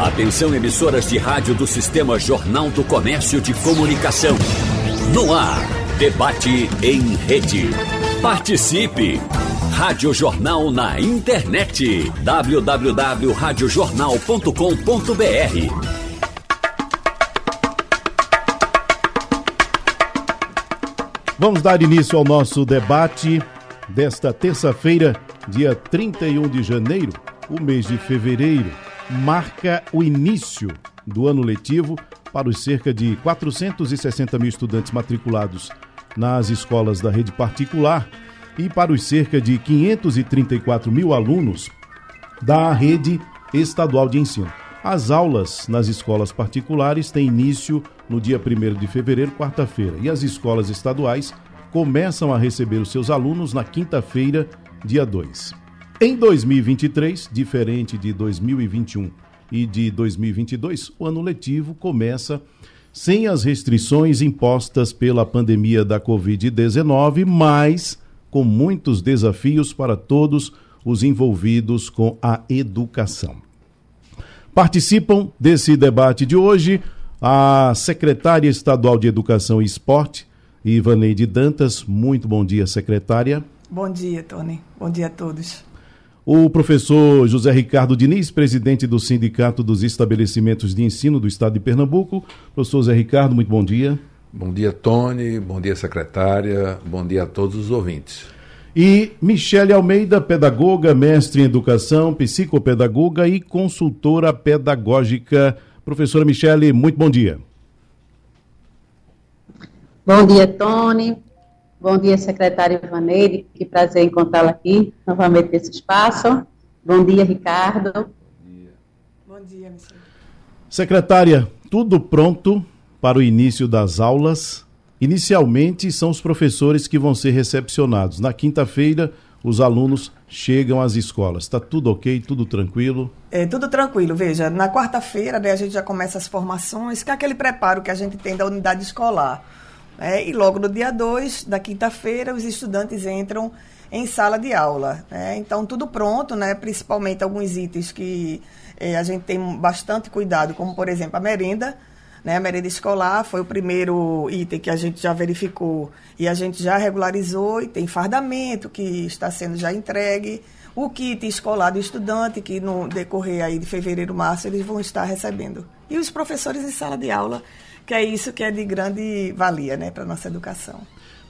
Atenção emissoras de rádio do Sistema Jornal do Comércio de Comunicação. No ar, debate em rede. Participe! Rádio Jornal na internet. www.radiojornal.com.br Vamos dar início ao nosso debate desta terça-feira, dia 31 de janeiro. O mês de fevereiro marca o início do ano letivo para os cerca de 460 mil estudantes matriculados nas escolas da rede particular e para os cerca de 534 mil alunos da rede estadual de ensino. As aulas nas escolas particulares têm início no dia 1 de fevereiro, quarta-feira, e as escolas estaduais começam a receber os seus alunos na quinta-feira, dia 2. Em 2023, diferente de 2021 e de 2022, o ano letivo começa sem as restrições impostas pela pandemia da Covid-19, mas com muitos desafios para todos os envolvidos com a educação. Participam desse debate de hoje a secretária estadual de Educação e Esporte, Ivaneide Dantas. Muito bom dia, secretária. Bom dia, Tony. Bom dia a todos. O professor José Ricardo Diniz, presidente do Sindicato dos Estabelecimentos de Ensino do Estado de Pernambuco. Professor José Ricardo, muito bom dia. Bom dia, Tony. Bom dia, secretária. Bom dia a todos os ouvintes. E Michele Almeida, pedagoga, mestre em educação, psicopedagoga e consultora pedagógica. Professora Michele, muito bom dia. Bom dia, Tony. Bom dia, secretário Ivaneide. Que prazer encontrá-la aqui novamente nesse espaço. Bom dia, Ricardo. Bom dia. Bom dia, Michele. Secretária, tudo pronto para o início das aulas? Inicialmente, são os professores que vão ser recepcionados. Na quinta-feira, os alunos chegam às escolas. Está tudo ok, tudo tranquilo? É, tudo tranquilo. Veja, na quarta-feira né, a gente já começa as formações, que é aquele preparo que a gente tem da unidade escolar. Né? E logo no dia 2 da quinta-feira, os estudantes entram em sala de aula. Né? Então, tudo pronto, né? principalmente alguns itens que é, a gente tem bastante cuidado, como, por exemplo, a merenda né? A merenda escolar foi o primeiro item que a gente já verificou e a gente já regularizou e tem fardamento que está sendo já entregue. O kit escolar do estudante, que no decorrer aí de fevereiro, março, eles vão estar recebendo. E os professores em sala de aula, que é isso que é de grande valia né, para a nossa educação.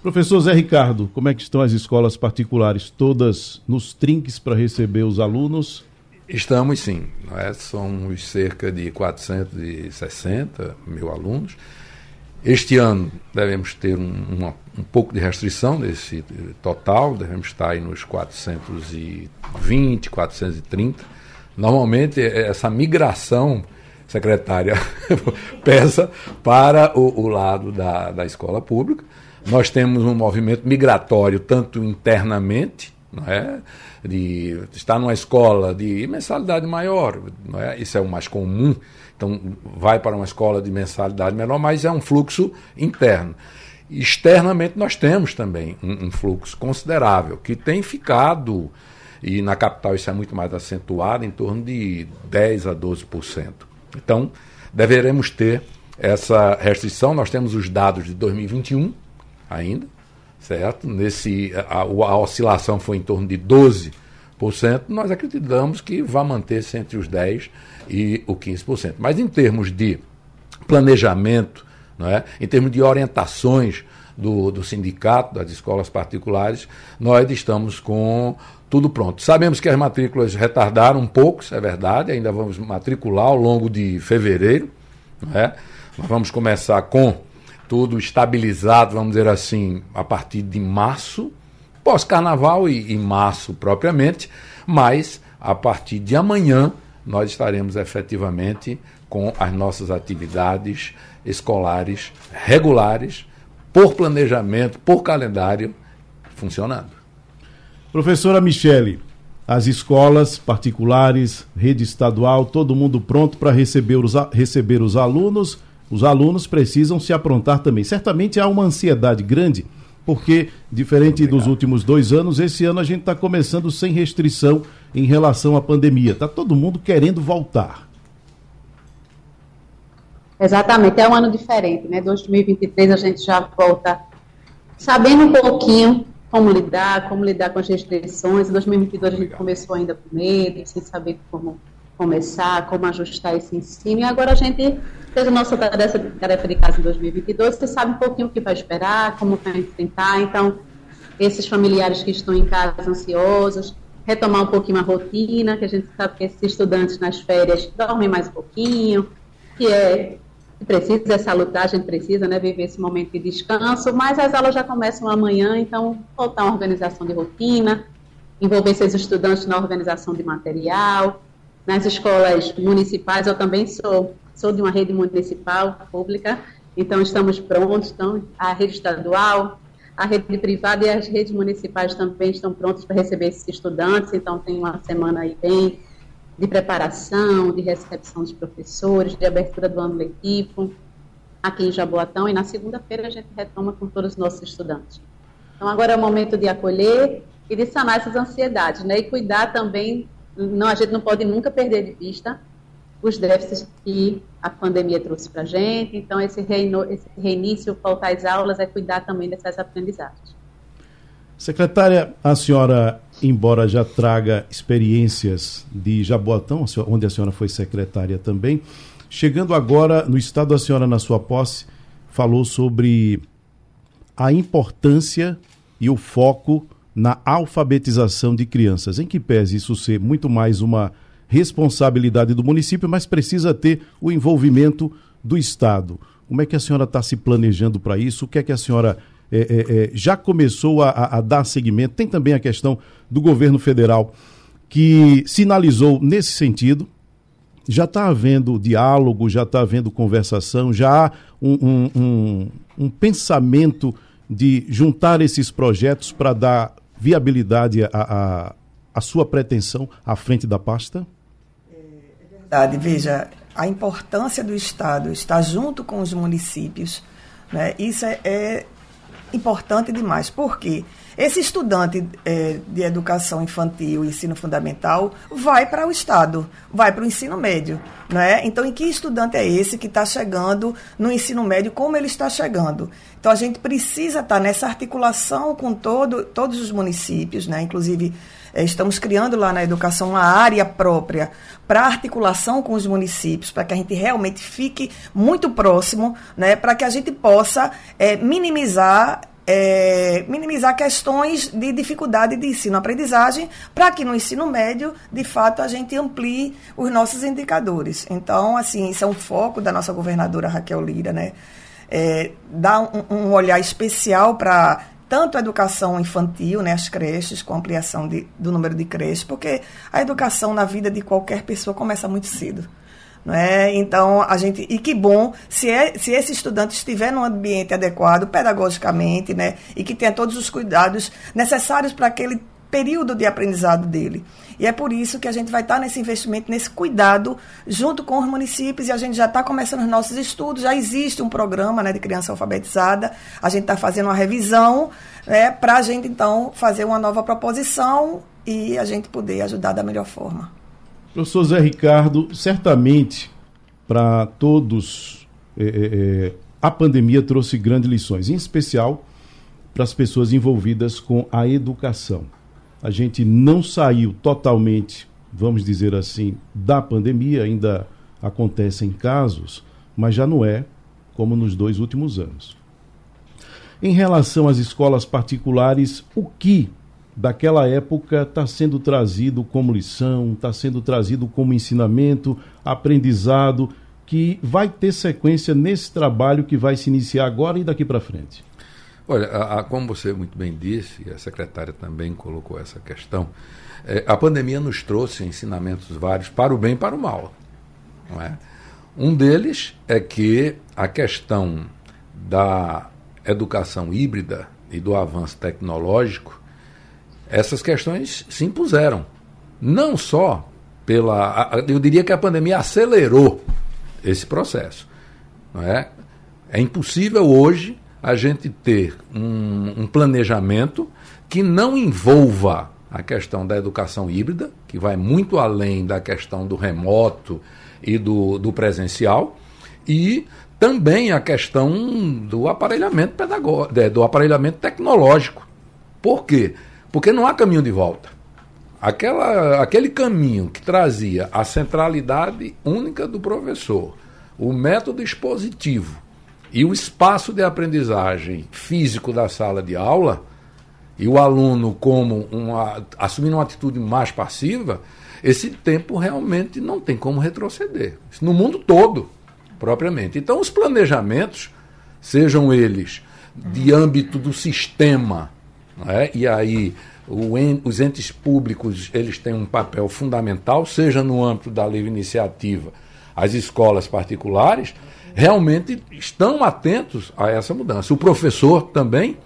Professor Zé Ricardo, como é que estão as escolas particulares? Todas nos trinques para receber os alunos? Estamos sim, é? somos cerca de 460 mil alunos. Este ano devemos ter um, uma, um pouco de restrição desse total, devemos estar aí nos 420, 430. Normalmente, essa migração, secretária, pesa para o, o lado da, da escola pública. Nós temos um movimento migratório, tanto internamente, não é? de estar numa escola de mensalidade maior, não é? isso é o mais comum, então vai para uma escola de mensalidade menor, mas é um fluxo interno. Externamente nós temos também um, um fluxo considerável, que tem ficado, e na capital isso é muito mais acentuado, em torno de 10 a 12%. Então, deveremos ter essa restrição, nós temos os dados de 2021 ainda, certo? Nesse, a, a oscilação foi em torno de 12%, nós acreditamos que vai manter-se entre os 10% e o 15%. Mas em termos de planejamento, não é? em termos de orientações do, do sindicato, das escolas particulares, nós estamos com tudo pronto. Sabemos que as matrículas retardaram um pouco, isso é verdade, ainda vamos matricular ao longo de fevereiro. É? Nós vamos começar com tudo estabilizado, vamos dizer assim, a partir de março, pós-carnaval e, e março propriamente, mas a partir de amanhã nós estaremos efetivamente com as nossas atividades escolares regulares, por planejamento, por calendário, funcionando. Professora Michele, as escolas particulares, rede estadual, todo mundo pronto para receber os, receber os alunos os alunos precisam se aprontar também. Certamente há uma ansiedade grande, porque, diferente Obrigado. dos últimos dois anos, esse ano a gente está começando sem restrição em relação à pandemia. Está todo mundo querendo voltar. Exatamente, é um ano diferente, né? 2023 a gente já volta sabendo um pouquinho como lidar, como lidar com as restrições. Em 2022 a gente começou ainda com medo, sem saber como começar, como ajustar esse ensino. E agora a gente fez a nossa tarefa, tarefa de casa em 2022, você sabe um pouquinho o que vai esperar, como vai enfrentar. Então, esses familiares que estão em casa ansiosos, retomar um pouquinho a rotina, que a gente sabe que esses estudantes nas férias dormem mais um pouquinho, que é precisa essa lutar, a gente precisa né, viver esse momento de descanso, mas as aulas já começam amanhã, então voltar uma organização de rotina, envolver seus estudantes na organização de material, nas escolas municipais, eu também sou, sou de uma rede municipal pública, então estamos prontos, então, a rede estadual, a rede privada e as redes municipais também estão prontas para receber esses estudantes, então tem uma semana aí bem de preparação, de recepção dos professores, de abertura do ano letivo, aqui em Jaboatão, e na segunda-feira a gente retoma com todos os nossos estudantes. Então agora é o momento de acolher e de sanar essas ansiedades, né? E cuidar também, não, a gente não pode nunca perder de vista os déficits que a pandemia trouxe para a gente. Então, esse, reino, esse reinício, voltar às aulas, é cuidar também dessas aprendizagens. Secretária, a senhora, embora já traga experiências de Jaboatão, onde a senhora foi secretária também, chegando agora no estado, a senhora, na sua posse, falou sobre a importância e o foco na alfabetização de crianças, em que pese isso ser muito mais uma responsabilidade do município, mas precisa ter o envolvimento do Estado. Como é que a senhora está se planejando para isso? O que é que a senhora é, é, é, já começou a, a, dar seguimento. Tem também a questão do governo federal, que sinalizou nesse sentido. Já está havendo diálogo, já está havendo conversação, já há um, um, um, um pensamento de juntar esses projetos para dar viabilidade à, sua pretensão à frente da pasta? É verdade. Veja, a importância do Estado estar junto com os municípios, né? isso é, é importante demais. Por quê? Esse estudante é, de educação infantil ensino fundamental vai para o Estado, vai para o ensino médio. Né? Então, em que estudante é esse que está chegando no ensino médio, como ele está chegando? Então, a gente precisa estar tá nessa articulação com todo, todos os municípios, né? inclusive estamos criando lá na educação uma área própria para articulação com os municípios, para que a gente realmente fique muito próximo, né, para que a gente possa é, minimizar é, minimizar questões de dificuldade de ensino-aprendizagem, para que no ensino médio, de fato, a gente amplie os nossos indicadores. Então, assim, isso é um foco da nossa governadora Raquel Lira, né? É, dar um, um olhar especial para tanto a educação infantil, né, as creches, com ampliação de, do número de creches, porque a educação na vida de qualquer pessoa começa muito cedo. Não é? Então, a gente. E que bom se, é, se esse estudante estiver num ambiente adequado, pedagogicamente, né? E que tenha todos os cuidados necessários para aquele período de aprendizado dele. E é por isso que a gente vai estar nesse investimento, nesse cuidado, junto com os municípios, e a gente já está começando os nossos estudos, já existe um programa né, de criança alfabetizada, a gente está fazendo uma revisão né, para a gente, então, fazer uma nova proposição e a gente poder ajudar da melhor forma. Professor Zé Ricardo, certamente para todos é, é, a pandemia trouxe grandes lições, em especial para as pessoas envolvidas com a educação a gente não saiu totalmente, vamos dizer assim, da pandemia, ainda acontecem casos, mas já não é como nos dois últimos anos. Em relação às escolas particulares, o que daquela época está sendo trazido como lição, está sendo trazido como ensinamento, aprendizado, que vai ter sequência nesse trabalho que vai se iniciar agora e daqui para frente? Olha, a, a, como você muito bem disse, e a secretária também colocou essa questão, é, a pandemia nos trouxe ensinamentos vários para o bem e para o mal. Não é? Um deles é que a questão da educação híbrida e do avanço tecnológico, essas questões se impuseram. Não só pela. Eu diria que a pandemia acelerou esse processo. Não é? é impossível hoje a gente ter um, um planejamento que não envolva a questão da educação híbrida, que vai muito além da questão do remoto e do, do presencial, e também a questão do aparelhamento pedagógico, do aparelhamento tecnológico. Por quê? Porque não há caminho de volta. Aquela, aquele caminho que trazia a centralidade única do professor, o método expositivo e o espaço de aprendizagem físico da sala de aula, e o aluno como uma, assumindo uma atitude mais passiva, esse tempo realmente não tem como retroceder. No mundo todo, propriamente. Então, os planejamentos, sejam eles de âmbito do sistema, é? e aí os entes públicos eles têm um papel fundamental, seja no âmbito da livre iniciativa, as escolas particulares, realmente estão atentos a essa mudança. O professor também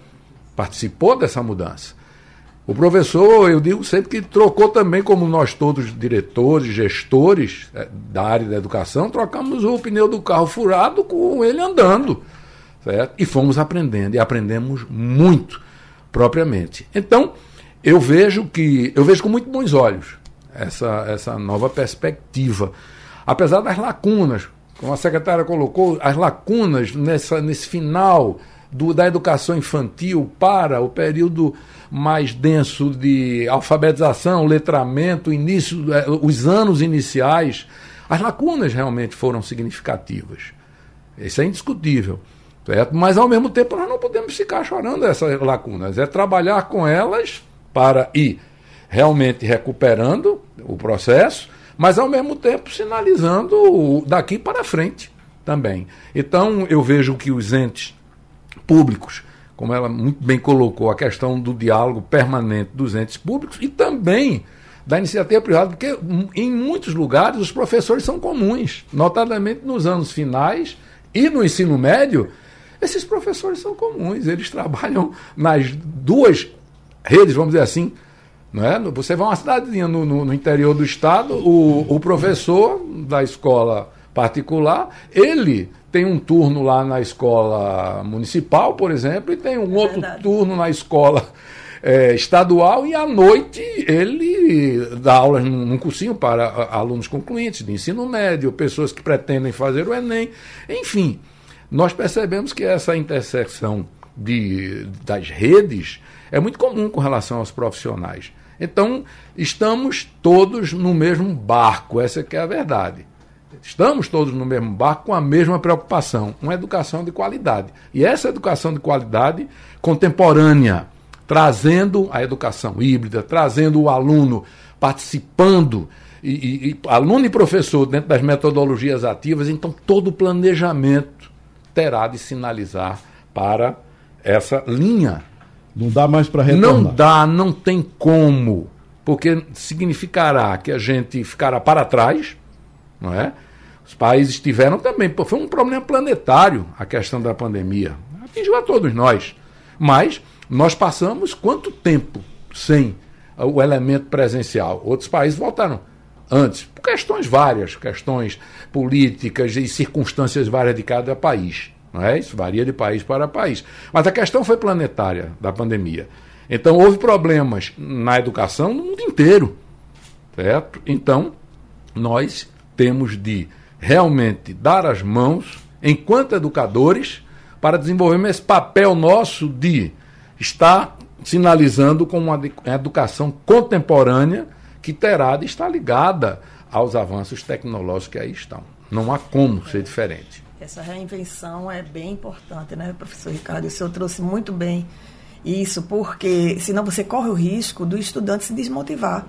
participou dessa mudança. O professor, eu digo sempre que trocou também, como nós todos, diretores, gestores é, da área da educação, trocamos o pneu do carro furado com ele andando. Certo? E fomos aprendendo, e aprendemos muito, propriamente. Então, eu vejo que, eu vejo com muito bons olhos essa, essa nova perspectiva. Apesar das lacunas, como a secretária colocou, as lacunas nessa, nesse final do, da educação infantil para o período mais denso de alfabetização, letramento, início, é, os anos iniciais, as lacunas realmente foram significativas. Isso é indiscutível. Certo? Mas, ao mesmo tempo, nós não podemos ficar chorando essas lacunas. É trabalhar com elas para ir realmente recuperando o processo, mas, ao mesmo tempo, sinalizando daqui para frente também. Então, eu vejo que os entes públicos como ela muito bem colocou, a questão do diálogo permanente dos entes públicos e também da iniciativa privada, porque em muitos lugares os professores são comuns, notadamente nos anos finais e no ensino médio, esses professores são comuns, eles trabalham nas duas redes, vamos dizer assim. Não é? Você vai a uma cidadezinha no, no, no interior do estado, o, o professor da escola particular, ele tem um turno lá na escola municipal, por exemplo, e tem um é outro verdade. turno na escola é, estadual, e à noite ele dá aulas num, num cursinho para alunos concluintes de ensino médio, pessoas que pretendem fazer o Enem, enfim. Nós percebemos que essa intersecção de, das redes é muito comum com relação aos profissionais. Então, estamos todos no mesmo barco, essa que é a verdade. Estamos todos no mesmo barco com a mesma preocupação, uma educação de qualidade. E essa educação de qualidade contemporânea, trazendo a educação híbrida, trazendo o aluno participando, e, e, aluno e professor dentro das metodologias ativas, então todo o planejamento terá de sinalizar para essa linha. Não dá mais para retornar. Não dá, não tem como, porque significará que a gente ficará para trás, não é? Os países tiveram também. Foi um problema planetário a questão da pandemia. Atingiu a todos nós. Mas nós passamos quanto tempo sem o elemento presencial? Outros países voltaram antes, por questões várias, questões políticas e circunstâncias várias de cada país. Não é? Isso varia de país para país. Mas a questão foi planetária da pandemia. Então houve problemas na educação no mundo inteiro. Certo? Então, nós temos de realmente dar as mãos, enquanto educadores, para desenvolvermos esse papel nosso de estar sinalizando com uma educação contemporânea que terá de estar ligada aos avanços tecnológicos que aí estão. Não há como ser diferente. Essa reinvenção é bem importante, né, professor Ricardo? O senhor trouxe muito bem isso, porque senão você corre o risco do estudante se desmotivar.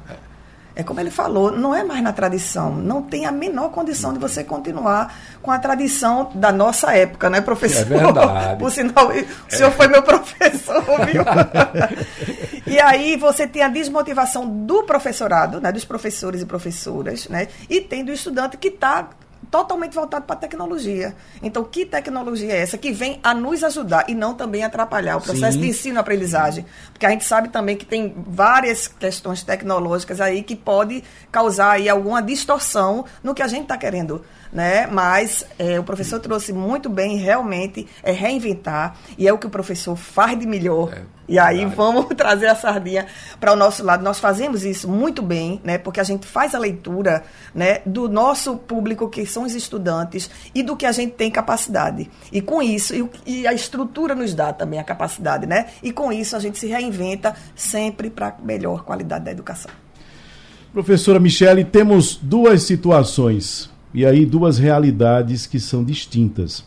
É. Como ele falou, não é mais na tradição. Não tem a menor condição de você continuar com a tradição da nossa época, né, professor? É verdade. Por sinal, o senhor é. foi meu professor, viu? e aí você tem a desmotivação do professorado, né, dos professores e professoras, né? E tem do estudante que está totalmente voltado para a tecnologia. Então, que tecnologia é essa que vem a nos ajudar e não também atrapalhar o processo Sim. de ensino-aprendizagem? Porque a gente sabe também que tem várias questões tecnológicas aí que pode causar aí alguma distorção no que a gente está querendo. Né? Mas é, o professor trouxe muito bem, realmente, é reinventar, e é o que o professor faz de melhor. É E aí vamos trazer a sardinha para o nosso lado. Nós fazemos isso muito bem, né? Porque a gente faz a leitura, né, do nosso público que são os estudantes e do que a gente tem capacidade. E com isso e, e a estrutura nos dá também a capacidade, né? E com isso a gente se reinventa sempre para melhor qualidade da educação. Professora Michele, temos duas situações e aí duas realidades que são distintas.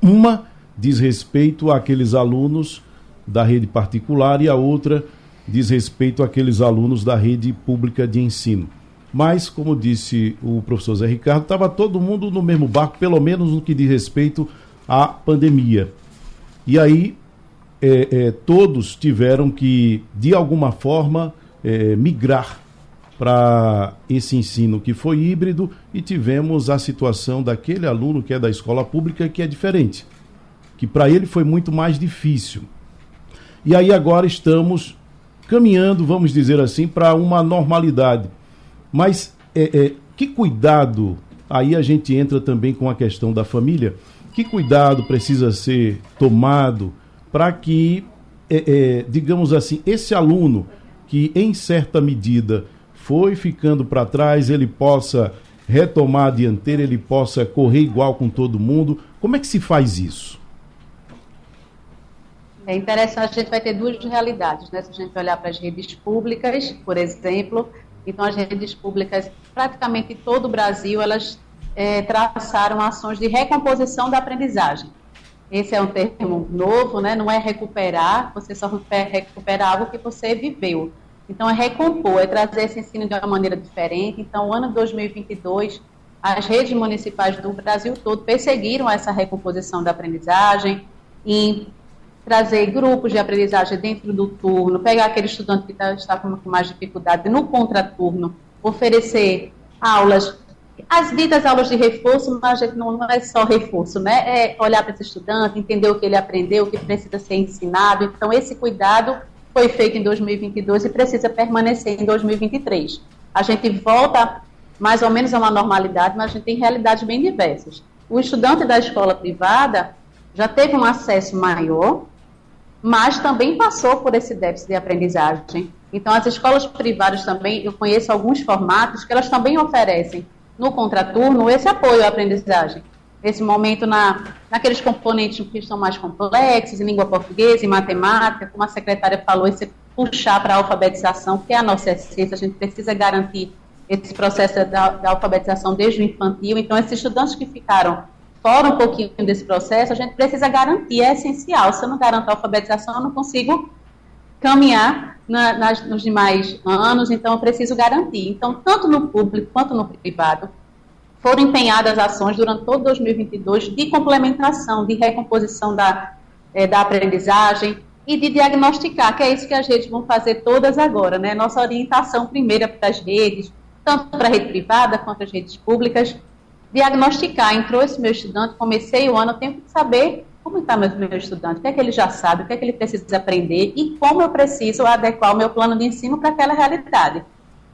Uma diz respeito àqueles alunos da rede particular e a outra diz respeito àqueles alunos da rede pública de ensino. Mas, como disse o professor Zé Ricardo, estava todo mundo no mesmo barco, pelo menos no que diz respeito à pandemia. E aí, é, é, todos tiveram que, de alguma forma, é, migrar para esse ensino que foi híbrido e tivemos a situação daquele aluno que é da escola pública que é diferente, que para ele foi muito mais difícil. E aí agora estamos caminhando, vamos dizer assim, para uma normalidade. Mas é, é, que cuidado, aí a gente entra também com a questão da família, que cuidado precisa ser tomado para que, é, é digamos assim, esse aluno que em certa medida foi ficando para trás, ele possa retomar a dianteira, ele possa correr igual com todo mundo. Como é que se faz isso? É interessante, a gente vai ter duas realidades, né? Se a gente olhar para as redes públicas, por exemplo, então as redes públicas, praticamente em todo o Brasil, elas é, traçaram ações de recomposição da aprendizagem. Esse é um termo novo, né? Não é recuperar, você só recupera algo que você viveu. Então, é recompor, é trazer esse ensino de uma maneira diferente. Então, o ano de 2022, as redes municipais do Brasil todo perseguiram essa recomposição da aprendizagem em trazer grupos de aprendizagem dentro do turno, pegar aquele estudante que está, está com mais dificuldade no contraturno, oferecer aulas, as ditas aulas de reforço, mas não, não é só reforço, né? É olhar para esse estudante, entender o que ele aprendeu, o que precisa ser ensinado. Então, esse cuidado foi feito em 2022 e precisa permanecer em 2023. A gente volta mais ou menos a uma normalidade, mas a gente tem realidades bem diversas. O estudante da escola privada já teve um acesso maior, mas também passou por esse déficit de aprendizagem. Então, as escolas privadas também, eu conheço alguns formatos que elas também oferecem no contraturno esse apoio à aprendizagem esse momento na, naqueles componentes que são mais complexos, em língua portuguesa, em matemática, como a secretária falou, esse puxar para a alfabetização, que é a nossa essência, a gente precisa garantir esse processo da, da alfabetização desde o infantil. Então, esses estudantes que ficaram fora um pouquinho desse processo, a gente precisa garantir, é essencial. Se eu não garanto a alfabetização, eu não consigo caminhar na, nas, nos demais anos, então eu preciso garantir. Então, tanto no público quanto no privado, foram empenhadas ações durante todo 2022 de complementação, de recomposição da, é, da aprendizagem e de diagnosticar, que é isso que as redes vão fazer todas agora, né? Nossa orientação primeira para as redes, tanto para a rede privada quanto as redes públicas, diagnosticar, entrou esse meu estudante, comecei o ano, eu tenho que saber como está meu, meu estudante, o que é que ele já sabe, o que é que ele precisa aprender e como eu preciso adequar o meu plano de ensino para aquela realidade.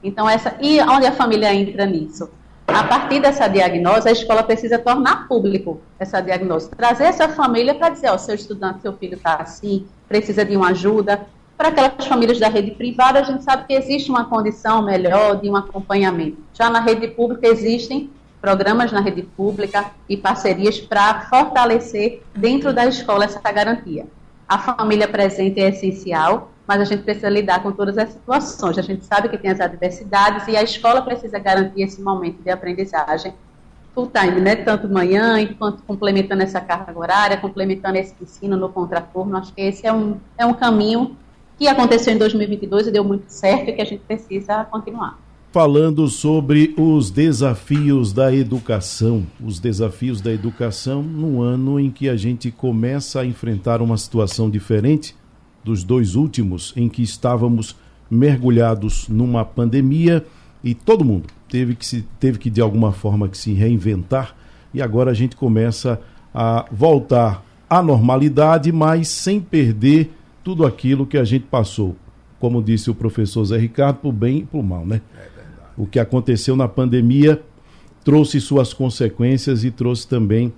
Então, essa, e onde a família entra nisso? A partir dessa diagnose, a escola precisa tornar público essa diagnose, trazer essa família para dizer, ó, seu estudante, seu filho está assim, precisa de uma ajuda. Para aquelas famílias da rede privada, a gente sabe que existe uma condição melhor de um acompanhamento. Já na rede pública existem programas na rede pública e parcerias para fortalecer dentro da escola essa garantia. A família presente é essencial, mas a gente precisa lidar com todas as situações. A gente sabe que tem as adversidades e a escola precisa garantir esse momento de aprendizagem full time, né? Tanto manhã, enquanto complementando essa carga horária, complementando esse ensino no contraturno. Acho que esse é um, é um caminho que aconteceu em 2022 e deu muito certo e que a gente precisa continuar. Falando sobre os desafios da educação, os desafios da educação no ano em que a gente começa a enfrentar uma situação diferente dos dois últimos, em que estávamos mergulhados numa pandemia e todo mundo teve que, se, teve que de alguma forma que se reinventar e agora a gente começa a voltar à normalidade, mas sem perder tudo aquilo que a gente passou. Como disse o professor Zé Ricardo, por bem e por mal, né? É o que aconteceu na pandemia trouxe suas consequências e trouxe também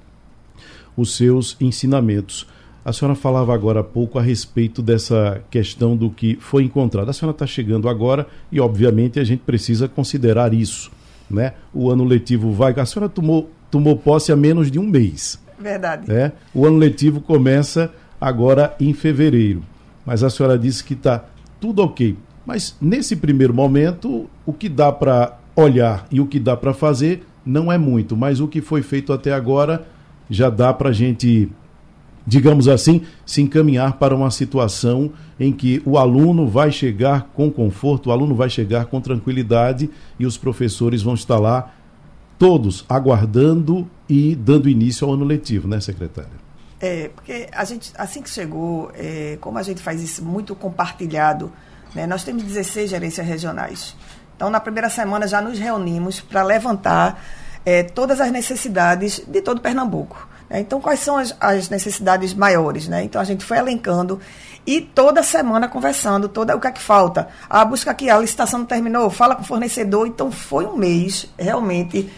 os seus ensinamentos. A senhora falava agora há pouco a respeito dessa questão do que foi encontrado. A senhora está chegando agora e, obviamente, a gente precisa considerar isso. Né? O ano letivo vai. A senhora tomou, tomou posse há menos de um mês. Verdade. Né? O ano letivo começa agora em fevereiro. Mas a senhora disse que está tudo ok. Mas nesse primeiro momento, o que dá para olhar e o que dá para fazer não é muito. Mas o que foi feito até agora já dá para a gente digamos assim, se encaminhar para uma situação em que o aluno vai chegar com conforto, o aluno vai chegar com tranquilidade e os professores vão estar lá todos aguardando e dando início ao ano letivo, né, secretária? É, porque a gente, assim que chegou, é, como a gente faz isso muito compartilhado, né, nós temos 16 gerências regionais. Então, na primeira semana já nos reunimos para levantar é, todas as necessidades de todo Pernambuco. Né? Então, quais são as, as, necessidades maiores? Né? Então, a gente foi elencando e toda semana conversando, toda o que é que falta. A busca aqui, a licitação não terminou, fala com o fornecedor. Então, foi um mês realmente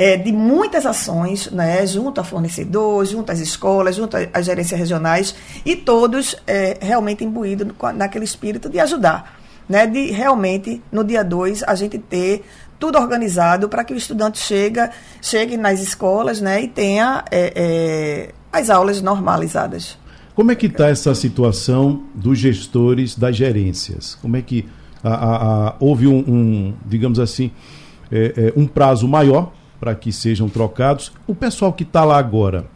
é, de muitas ações, né, junto a fornecedor, junto às escolas, junto às gerências regionais, e todos é, realmente imbuídos naquele espírito de ajudar. Né, de realmente, no dia 2, a gente ter tudo organizado para que o estudante chega, chegue nas escolas né, e tenha é, é, as aulas normalizadas. Como é que está essa situação dos gestores das gerências? Como é que a, a, a, houve um, um, digamos assim, é, é um prazo maior para que sejam trocados? O pessoal que está lá agora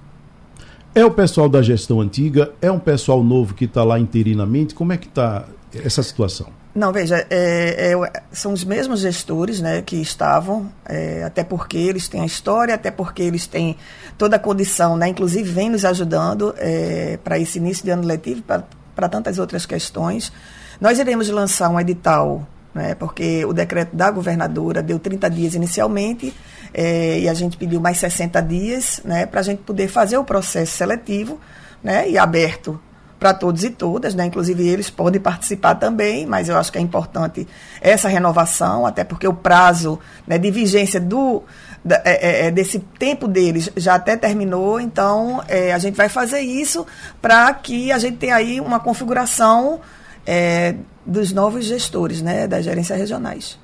é o pessoal da gestão antiga? É um pessoal novo que está lá interinamente? Como é que está essa situação? Não, veja, é, é, são os mesmos gestores né, que estavam, é, até porque eles têm a história, até porque eles têm toda a condição, né, inclusive vem nos ajudando é, para esse início de ano letivo, para tantas outras questões. Nós iremos lançar um edital, né, porque o decreto da governadora deu 30 dias inicialmente, é, e a gente pediu mais 60 dias né, para a gente poder fazer o processo seletivo né, e aberto para todos e todas, né? Inclusive eles podem participar também, mas eu acho que é importante essa renovação, até porque o prazo né, de vigência do, da, é, é, é desse tempo deles já até terminou, então é, a gente vai fazer isso para que a gente tenha aí uma configuração é, dos novos gestores, né, das gerências regionais.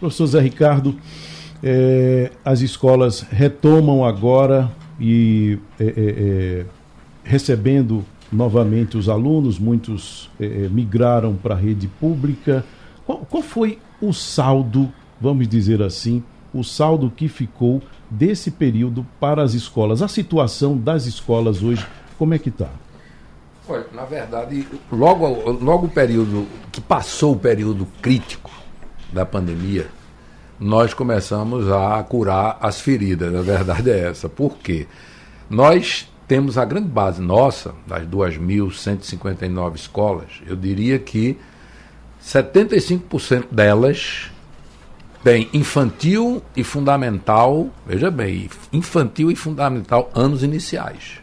Professor Zé Ricardo, é, as escolas retomam agora e recebendo novamente os alunos, muitos eh, eh, migraram para a rede pública. Qual, qual foi o saldo, vamos dizer assim, o saldo que ficou desse período para as escolas? A situação das escolas hoje, como é que está? Olha, na verdade, logo, logo o período que passou o período crítico da pandemia, nós começamos a curar as feridas. A verdade é essa. Por quê? Nós temos a grande base nossa, das 2.159 escolas, eu diria que 75% delas têm infantil e fundamental, veja bem, infantil e fundamental anos iniciais.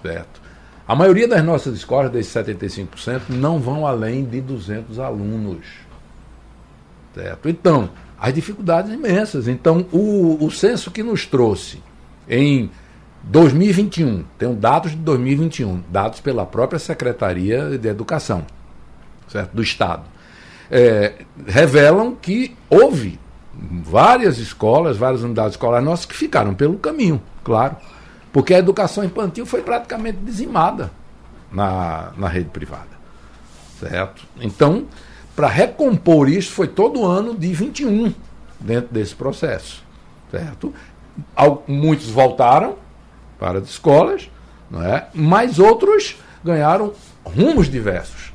Certo? A maioria das nossas escolas, desses 75%, não vão além de 200 alunos. Certo? Então, as dificuldades imensas. Então, o, o censo que nos trouxe em 2021, tenho dados de 2021, dados pela própria Secretaria de Educação certo? do Estado, é, revelam que houve várias escolas, várias unidades escolares nossas que ficaram pelo caminho, claro, porque a educação infantil foi praticamente dizimada na, na rede privada. Certo? Então, para recompor isso, foi todo ano de 21 dentro desse processo. Certo? Muitos voltaram, para as escolas, não é? mas outros ganharam rumos diversos,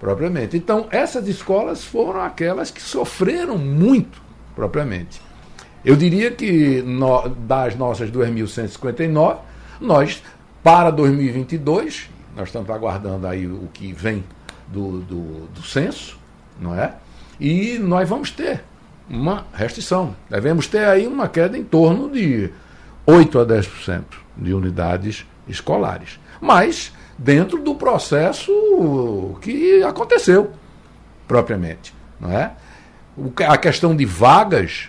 propriamente. Então, essas escolas foram aquelas que sofreram muito, propriamente. Eu diria que no, das nossas 2.159, nós, para 2022, nós estamos aguardando aí o que vem do, do, do censo, não é? E nós vamos ter uma restrição. Devemos ter aí uma queda em torno de 8 a 10% de unidades escolares. Mas dentro do processo que aconteceu propriamente, não é? A questão de vagas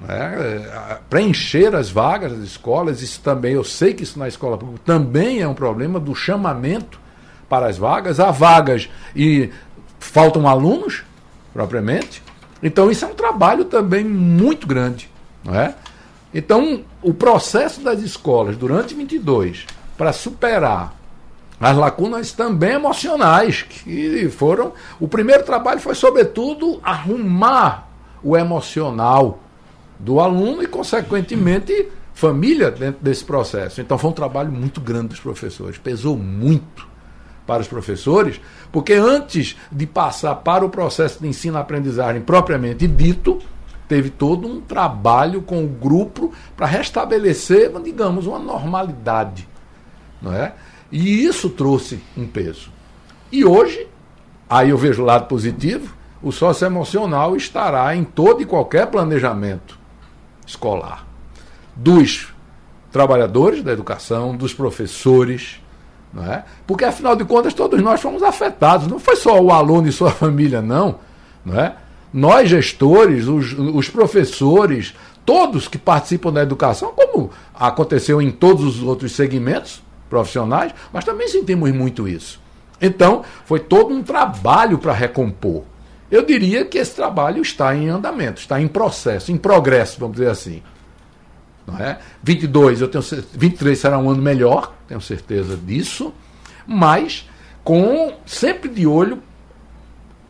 Né? Preencher as vagas das escolas, isso também, eu sei que isso na escola pública também é um problema do chamamento para as vagas. Há vagas e faltam alunos, propriamente. Então, isso é um trabalho também muito grande. Não é? Então, o processo das escolas durante 22 para superar as lacunas também emocionais, que foram. O primeiro trabalho foi, sobretudo, arrumar o emocional do aluno e, consequentemente, família dentro desse processo. Então, foi um trabalho muito grande dos professores, pesou muito para os professores, porque antes de passar para o processo de ensino-aprendizagem propriamente dito, teve todo um trabalho com o grupo para restabelecer, digamos, uma normalidade, não é? E isso trouxe um peso. E hoje, aí eu vejo o lado positivo, o socioemocional estará em todo e qualquer planejamento escolar. Dos trabalhadores da educação, dos professores, não é? Porque afinal de contas todos nós fomos afetados, não foi só o aluno e sua família, não, não é? Nós gestores, os, os professores, todos que participam da educação, como aconteceu em todos os outros segmentos profissionais, mas também sentimos muito isso. Então, foi todo um trabalho para recompor. Eu diria que esse trabalho está em andamento, está em processo, em progresso, vamos dizer assim. Não é? 22, eu tenho 23 será um ano melhor, tenho certeza disso, mas com sempre de olho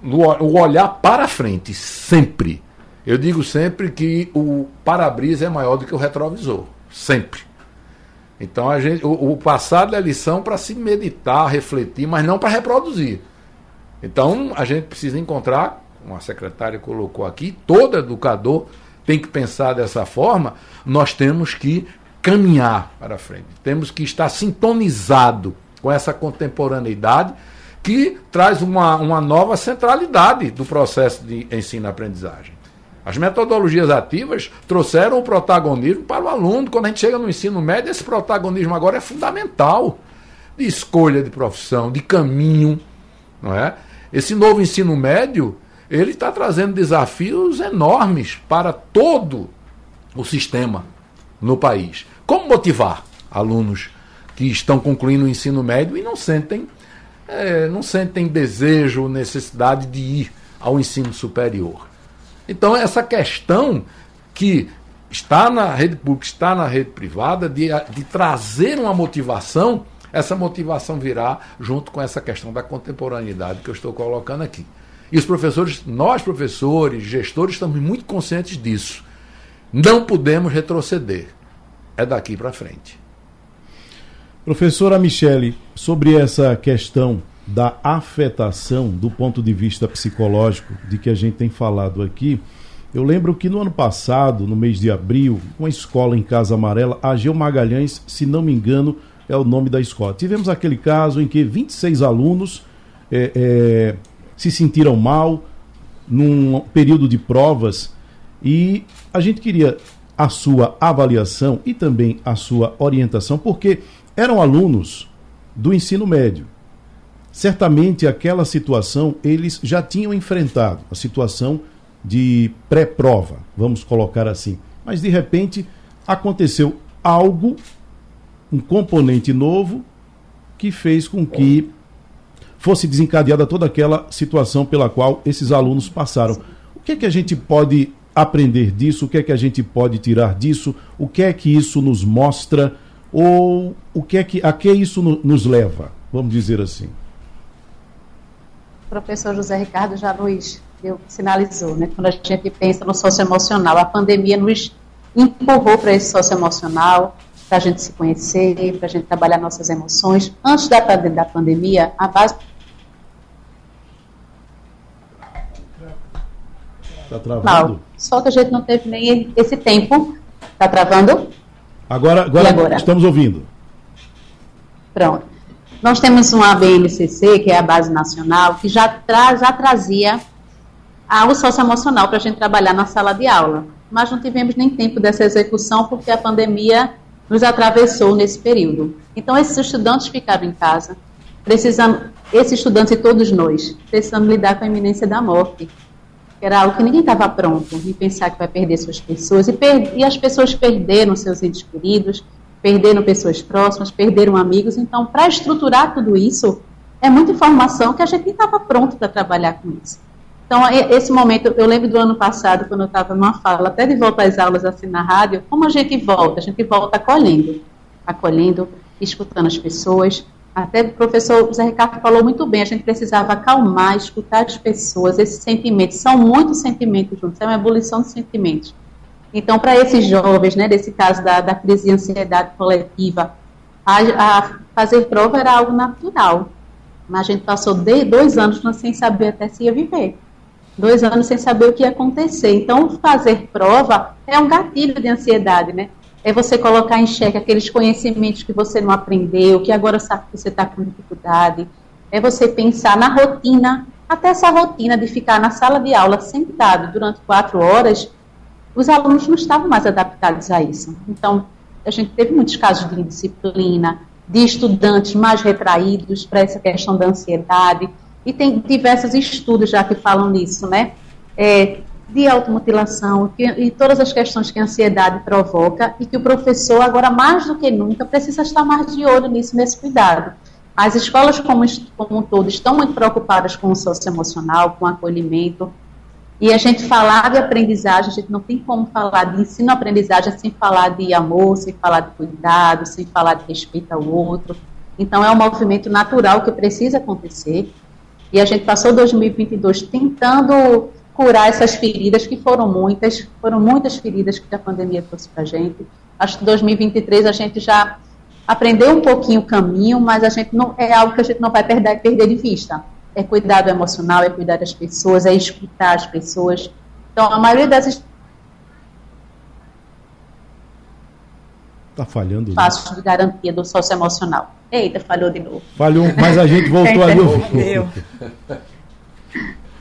o olhar para frente, sempre. Eu digo sempre que o para-brisa é maior do que o retrovisor, sempre. Então a gente, o, o passado é lição para se meditar, refletir, mas não para reproduzir. Então a gente precisa encontrar, como a secretária colocou aqui, todo educador tem que pensar dessa forma, nós temos que caminhar para frente. Temos que estar sintonizado com essa contemporaneidade que traz uma, uma nova centralidade do processo de ensino-aprendizagem. As metodologias ativas trouxeram o protagonismo para o aluno. Quando a gente chega no ensino médio, esse protagonismo agora é fundamental de escolha de profissão, de caminho, não é? Esse novo ensino médio ele está trazendo desafios enormes para todo o sistema no país. Como motivar alunos que estão concluindo o ensino médio e não sentem, é, não sentem desejo, necessidade de ir ao ensino superior? Então, essa questão que está na rede pública, está na rede privada, de, de trazer uma motivação, essa motivação virá junto com essa questão da contemporaneidade que eu estou colocando aqui. E os professores, nós professores, gestores, estamos muito conscientes disso. Não podemos retroceder. É daqui para frente. Professora Michele, sobre essa questão da afetação do ponto de vista psicológico de que a gente tem falado aqui, eu lembro que no ano passado, no mês de abril, uma escola em Casa Amarela, Ageu Magalhães, se não me engano, é o nome da escola. Tivemos aquele caso em que 26 alunos é, é, se sentiram mal num período de provas e a gente queria a sua avaliação e também a sua orientação, porque eram alunos do ensino médio. Certamente aquela situação eles já tinham enfrentado, a situação de pré-prova, vamos colocar assim. Mas de repente aconteceu algo, um componente novo, que fez com que fosse desencadeada toda aquela situação pela qual esses alunos passaram. O que é que a gente pode aprender disso? O que é que a gente pode tirar disso? O que é que isso nos mostra? Ou o que é que a que isso nos leva? Vamos dizer assim. O professor José Ricardo já nos deu, sinalizou, né? Quando a gente pensa no socioemocional, a pandemia nos empurrou para esse socioemocional, para a gente se conhecer, para a gente trabalhar nossas emoções. Antes da, da pandemia, a base Está travando? Não, só que a gente não teve nem esse tempo. Está travando? Agora, agora, agora, estamos ouvindo. Pronto. Nós temos uma BNCC, que é a Base Nacional, que já, tra já trazia o socioemocional para a gente trabalhar na sala de aula. Mas não tivemos nem tempo dessa execução porque a pandemia nos atravessou nesse período. Então, esses estudantes ficaram em casa, precisando, esses estudantes e todos nós, precisamos lidar com a iminência da morte que era algo que ninguém estava pronto, de pensar que vai perder suas pessoas, e, per e as pessoas perderam seus entes queridos, perderam pessoas próximas, perderam amigos, então, para estruturar tudo isso, é muita informação que a gente nem estava pronto para trabalhar com isso. Então, esse momento, eu lembro do ano passado, quando eu estava numa fala, até de voltar às aulas assim na rádio, como a gente volta? A gente volta acolhendo, acolhendo, escutando as pessoas, até o professor José Ricardo falou muito bem, a gente precisava acalmar, escutar as pessoas, esses sentimentos, são muitos sentimentos juntos, é uma ebulição de sentimentos. Então, para esses jovens, né, desse caso da, da crise de ansiedade coletiva, a, a fazer prova era algo natural, mas a gente passou de, dois anos sem saber até se ia viver. Dois anos sem saber o que ia acontecer. Então, fazer prova é um gatilho de ansiedade, né? É você colocar em xeque aqueles conhecimentos que você não aprendeu, que agora sabe que você está com dificuldade. É você pensar na rotina, até essa rotina de ficar na sala de aula sentado durante quatro horas, os alunos não estavam mais adaptados a isso. Então, a gente teve muitos casos de indisciplina, de estudantes mais retraídos para essa questão da ansiedade, e tem diversos estudos já que falam nisso, né? É, de automutilação que, e todas as questões que a ansiedade provoca e que o professor, agora mais do que nunca, precisa estar mais de olho nisso, nesse cuidado. As escolas, como, como um todo, estão muito preocupadas com o socioemocional, com o acolhimento, e a gente falar de aprendizagem, a gente não tem como falar de ensino-aprendizagem sem falar de amor, sem falar de cuidado, sem falar de respeito ao outro. Então, é um movimento natural que precisa acontecer. E a gente passou 2022 tentando curar essas feridas, que foram muitas, foram muitas feridas que a pandemia trouxe para a gente. Acho que 2023 a gente já aprendeu um pouquinho o caminho, mas a gente não é algo que a gente não vai perder, perder de vista. É cuidado emocional, é cuidar das pessoas, é escutar as pessoas. Então, a maioria das Tá falhando. Passos de garantia do socioemocional. Eita, falhou de novo. Falhou, mas a gente voltou ali. Deu.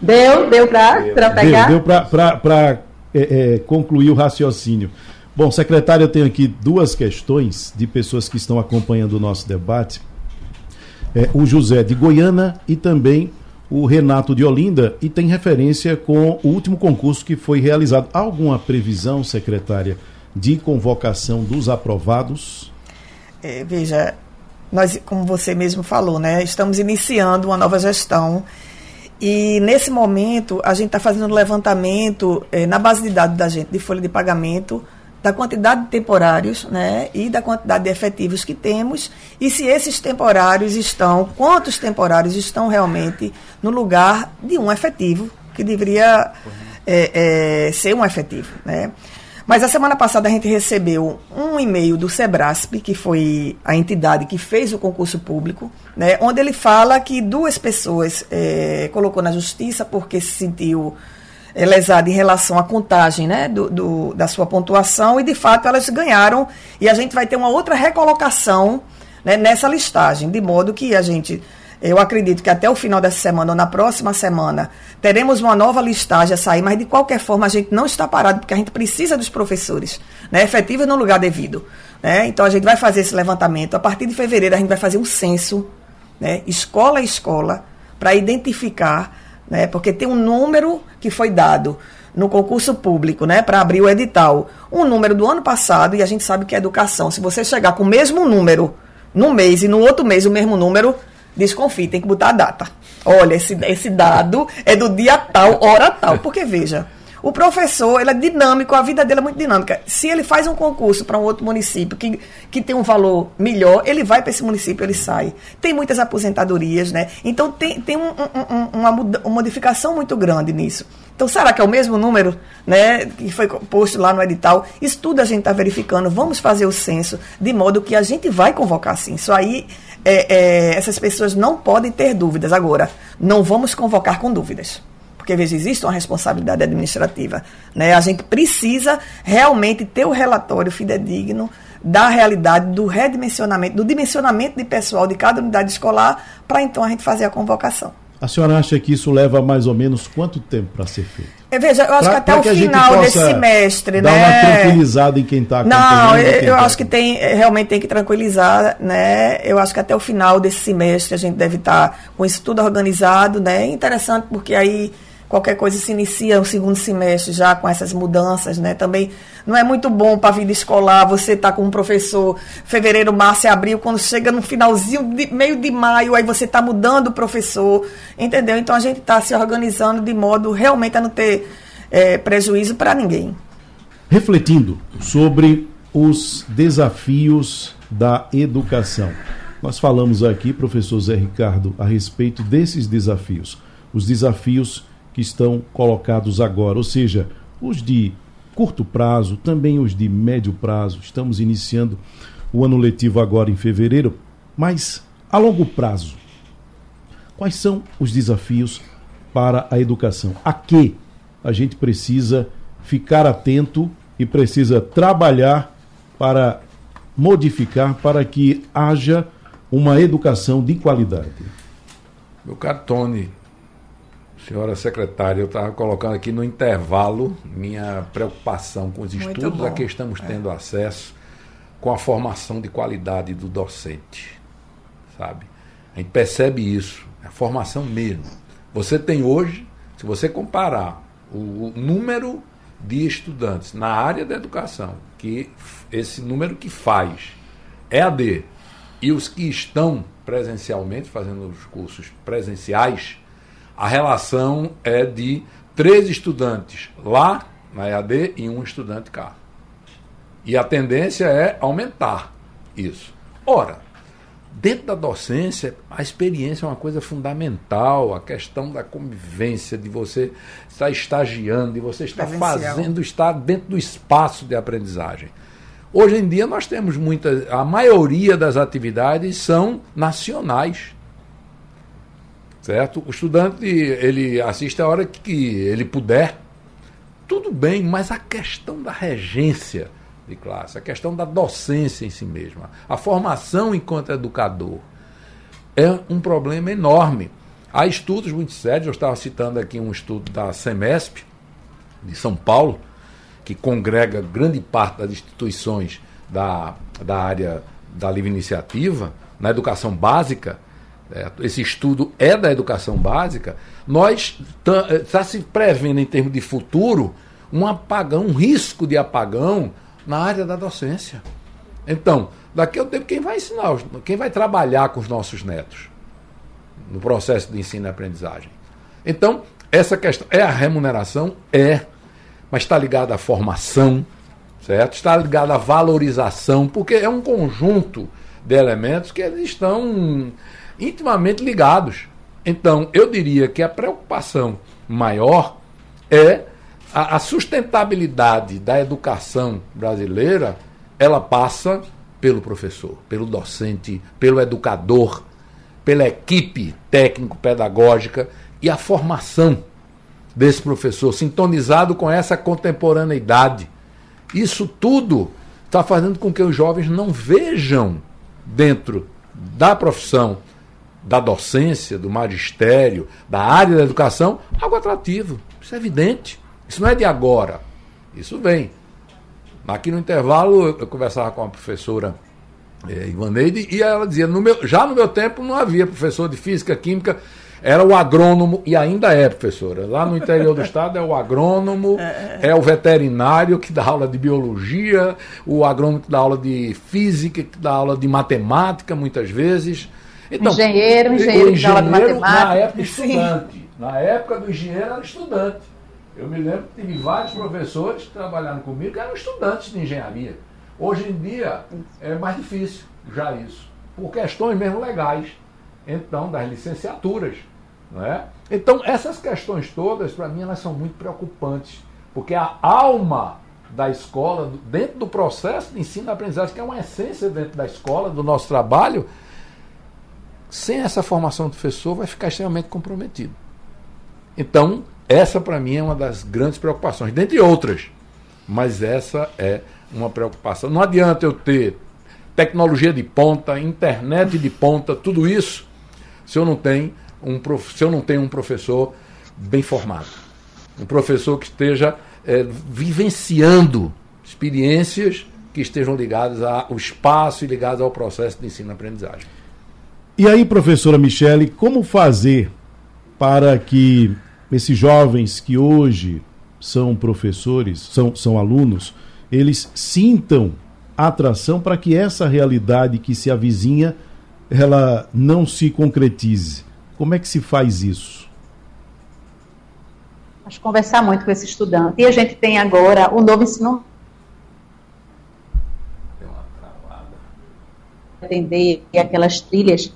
Deu, deu para pegar? Deu, deu para é, é, concluir o raciocínio. Bom, secretário, eu tenho aqui duas questões de pessoas que estão acompanhando o nosso debate. É, o José de Goiânia e também o Renato de Olinda, e tem referência com o último concurso que foi realizado. Há alguma previsão, secretária, de convocação dos aprovados? É, veja, nós, como você mesmo falou, né, estamos iniciando uma nova gestão e nesse momento, a gente está fazendo um levantamento eh, na base de dados da gente, de folha de pagamento, da quantidade de temporários né, e da quantidade de efetivos que temos e se esses temporários estão, quantos temporários estão realmente no lugar de um efetivo, que deveria é, é, ser um efetivo. Né? Mas a semana passada a gente recebeu um e-mail do Sebrasp, que foi a entidade que fez o concurso público, né, onde ele fala que duas pessoas é, colocou na justiça porque se sentiu é, lesada em relação à contagem né, do, do, da sua pontuação e de fato elas ganharam e a gente vai ter uma outra recolocação né, nessa listagem, de modo que a gente eu acredito que até o final dessa semana ou na próxima semana teremos uma nova listagem a sair, mas de qualquer forma a gente não está parado porque a gente precisa dos professores, né, efetivos no lugar devido. Né? Então a gente vai fazer esse levantamento. A partir de fevereiro a gente vai fazer um censo, né, escola a escola, para identificar, né, porque tem um número que foi dado no concurso público, né, para abrir o edital, um número do ano passado, e a gente sabe que é educação. Se você chegar com o mesmo número num mês e no outro mês o mesmo número, desconfie, tem que botar a data. Olha, esse, esse dado é do dia tal, hora tal. Porque, veja, o professor, ele é dinâmico, a vida dele é muito dinâmica. Se ele faz um concurso para um outro município que, que tem um valor melhor, ele vai para esse município, ele sai. Tem muitas aposentadorias, né? Então tem, tem um, um, uma, uma modificação muito grande nisso. Então, será que é o mesmo número né, que foi posto lá no edital? Isso tudo a gente está verificando. Vamos fazer o censo de modo que a gente vai convocar sim. Isso aí é, é, essas pessoas não podem ter dúvidas. Agora, não vamos convocar com dúvidas. Porque, veja, existe uma responsabilidade administrativa. Né? A gente precisa realmente ter o relatório fidedigno da realidade do redimensionamento, do dimensionamento de pessoal de cada unidade escolar, para então a gente fazer a convocação. A senhora acha que isso leva mais ou menos quanto tempo para ser feito? Eu veja, eu acho pra, que até o final desse semestre, dar né? Dar uma tranquilizada em quem está Não, eu, eu tá acho que tem, eh, realmente tem que tranquilizar, né? Eu acho que até o final desse semestre a gente deve estar tá com isso tudo organizado, né? Interessante porque aí qualquer coisa se inicia o segundo semestre já com essas mudanças, né? Também não é muito bom para a vida escolar você tá com um professor fevereiro, março e abril, quando chega no finalzinho, de, meio de maio, aí você está mudando o professor, entendeu? Então a gente está se organizando de modo realmente a não ter é, prejuízo para ninguém. Refletindo sobre os desafios da educação. Nós falamos aqui, professor Zé Ricardo, a respeito desses desafios. Os desafios que estão colocados agora, ou seja, os de curto prazo, também os de médio prazo. Estamos iniciando o ano letivo agora em fevereiro, mas a longo prazo, quais são os desafios para a educação? A que a gente precisa ficar atento e precisa trabalhar para modificar para que haja uma educação de qualidade. Meu caro Tony, senhora secretária, eu estava colocando aqui no intervalo minha preocupação com os estudos a que estamos é. tendo é. acesso, com a formação de qualidade do docente, sabe? A gente percebe isso, a formação mesmo. Você tem hoje, se você comparar o número de estudantes na área da educação, que esse número que faz EAD e os que estão presencialmente, fazendo os cursos presenciais, a relação é de três estudantes lá na EAD e um estudante cá. E a tendência é aumentar isso. Ora, dentro da docência, a experiência é uma coisa fundamental, a questão da convivência, de você estar estagiando, de você estar fazendo, estar dentro do espaço de aprendizagem. Hoje em dia nós temos muitas, a maioria das atividades são nacionais. Certo? O estudante, ele assiste a hora que ele puder. Tudo bem, mas a questão da regência de classe, a questão da docência em si mesma, a formação enquanto educador, é um problema enorme. Há estudos muito sérios, eu estava citando aqui um estudo da SEMESP, de São Paulo, que congrega grande parte das instituições da, da área da livre iniciativa, na educação básica, esse estudo é da educação básica, nós está é, se prevendo em termos de futuro um apagão, um risco de apagão na área da docência. Então, daqui a um tempo, quem vai ensinar, quem vai trabalhar com os nossos netos no processo de ensino e aprendizagem? Então, essa questão é a remuneração? É mas está ligado à formação, certo? Está ligado à valorização, porque é um conjunto de elementos que eles estão intimamente ligados. Então, eu diria que a preocupação maior é a, a sustentabilidade da educação brasileira, ela passa pelo professor, pelo docente, pelo educador, pela equipe técnico-pedagógica e a formação desse professor, sintonizado com essa contemporaneidade. Isso tudo está fazendo com que os jovens não vejam dentro da profissão, da docência, do magistério, da área da educação, algo atrativo. Isso é evidente. Isso não é de agora. Isso vem. Aqui no intervalo, eu conversava com a professora é, Ivaneide e ela dizia: no meu, já no meu tempo não havia professor de física, química era o agrônomo, e ainda é, professora. Lá no interior do estado é o agrônomo, é, é, é o veterinário que dá aula de biologia, o agrônomo que dá aula de física, que dá aula de matemática, muitas vezes. Então, engenheiro, engenheiro, o engenheiro de matemática. Na época, estudante. Sim. Na época do engenheiro, era estudante. Eu me lembro que tive vários professores que trabalharam comigo que eram estudantes de engenharia. Hoje em dia é mais difícil já isso, por questões mesmo legais, então, das licenciaturas. Não é? Então, essas questões todas, para mim, elas são muito preocupantes, porque a alma da escola, dentro do processo de ensino e aprendizagem, que é uma essência dentro da escola, do nosso trabalho, sem essa formação do professor, vai ficar extremamente comprometido. Então, essa para mim é uma das grandes preocupações, dentre outras, mas essa é uma preocupação. Não adianta eu ter tecnologia de ponta, internet de ponta, tudo isso, se eu não tenho um, se eu não tenho um professor bem formado. Um professor que esteja é, vivenciando experiências que estejam ligadas ao espaço e ligadas ao processo de ensino-aprendizagem. E aí, professora Michele, como fazer para que esses jovens que hoje são professores, são, são alunos, eles sintam atração para que essa realidade que se avizinha ela não se concretize. Como é que se faz isso? Vamos conversar muito com esse estudante. E a gente tem agora o novo ensino atender aquelas trilhas.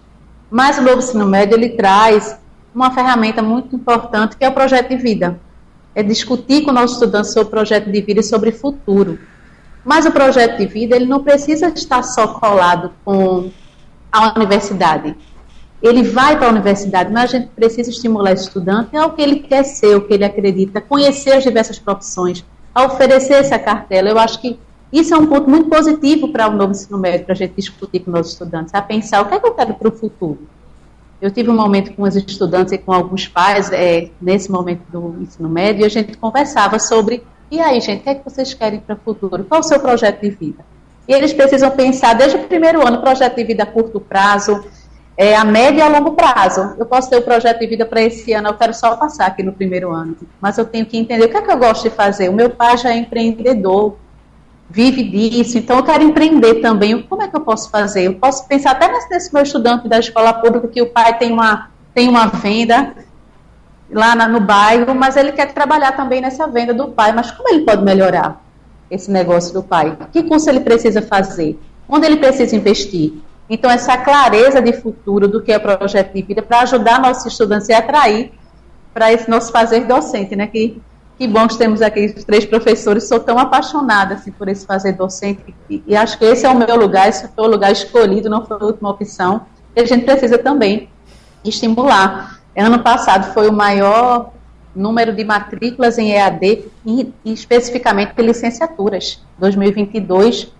Mas o novo ensino médio ele traz uma ferramenta muito importante que é o projeto de vida. É discutir com o nosso estudante sobre o projeto de vida e sobre futuro. Mas o projeto de vida ele não precisa estar só colado com a universidade. Ele vai para a universidade, mas a gente precisa estimular esse estudante ao que ele quer ser, o que ele acredita, conhecer as diversas profissões, a oferecer essa cartela. Eu acho que isso é um ponto muito positivo para o novo ensino médio, para a gente discutir com nossos estudantes, a pensar o que é que eu quero para o futuro. Eu tive um momento com os estudantes e com alguns pais, é, nesse momento do ensino médio, e a gente conversava sobre, e aí, gente, o que é que vocês querem para o futuro? Qual o seu projeto de vida? E eles precisam pensar desde o primeiro ano, projeto de vida a curto prazo, é, a médio e a longo prazo. Eu posso ter o um projeto de vida para esse ano, eu quero só passar aqui no primeiro ano, mas eu tenho que entender o que é que eu gosto de fazer. O meu pai já é empreendedor, vive disso, então eu quero empreender também. Como é que eu posso fazer? Eu posso pensar até nesse meu estudante da escola pública que o pai tem uma, tem uma venda lá na, no bairro, mas ele quer trabalhar também nessa venda do pai. Mas como ele pode melhorar esse negócio do pai? Que curso ele precisa fazer? Onde ele precisa investir? Então, essa clareza de futuro do que é projeto de vida para ajudar nossos estudantes e atrair para esse nosso fazer docente, né? Que que bom que temos aqui os três professores. Sou tão apaixonada assim, por esse fazer docente e, e, acho que esse é o meu lugar, esse foi o lugar escolhido, não foi a última opção. E a gente precisa também estimular. Ano passado foi o maior número de matrículas em EAD, e, especificamente de licenciaturas. 2022